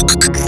Fuck.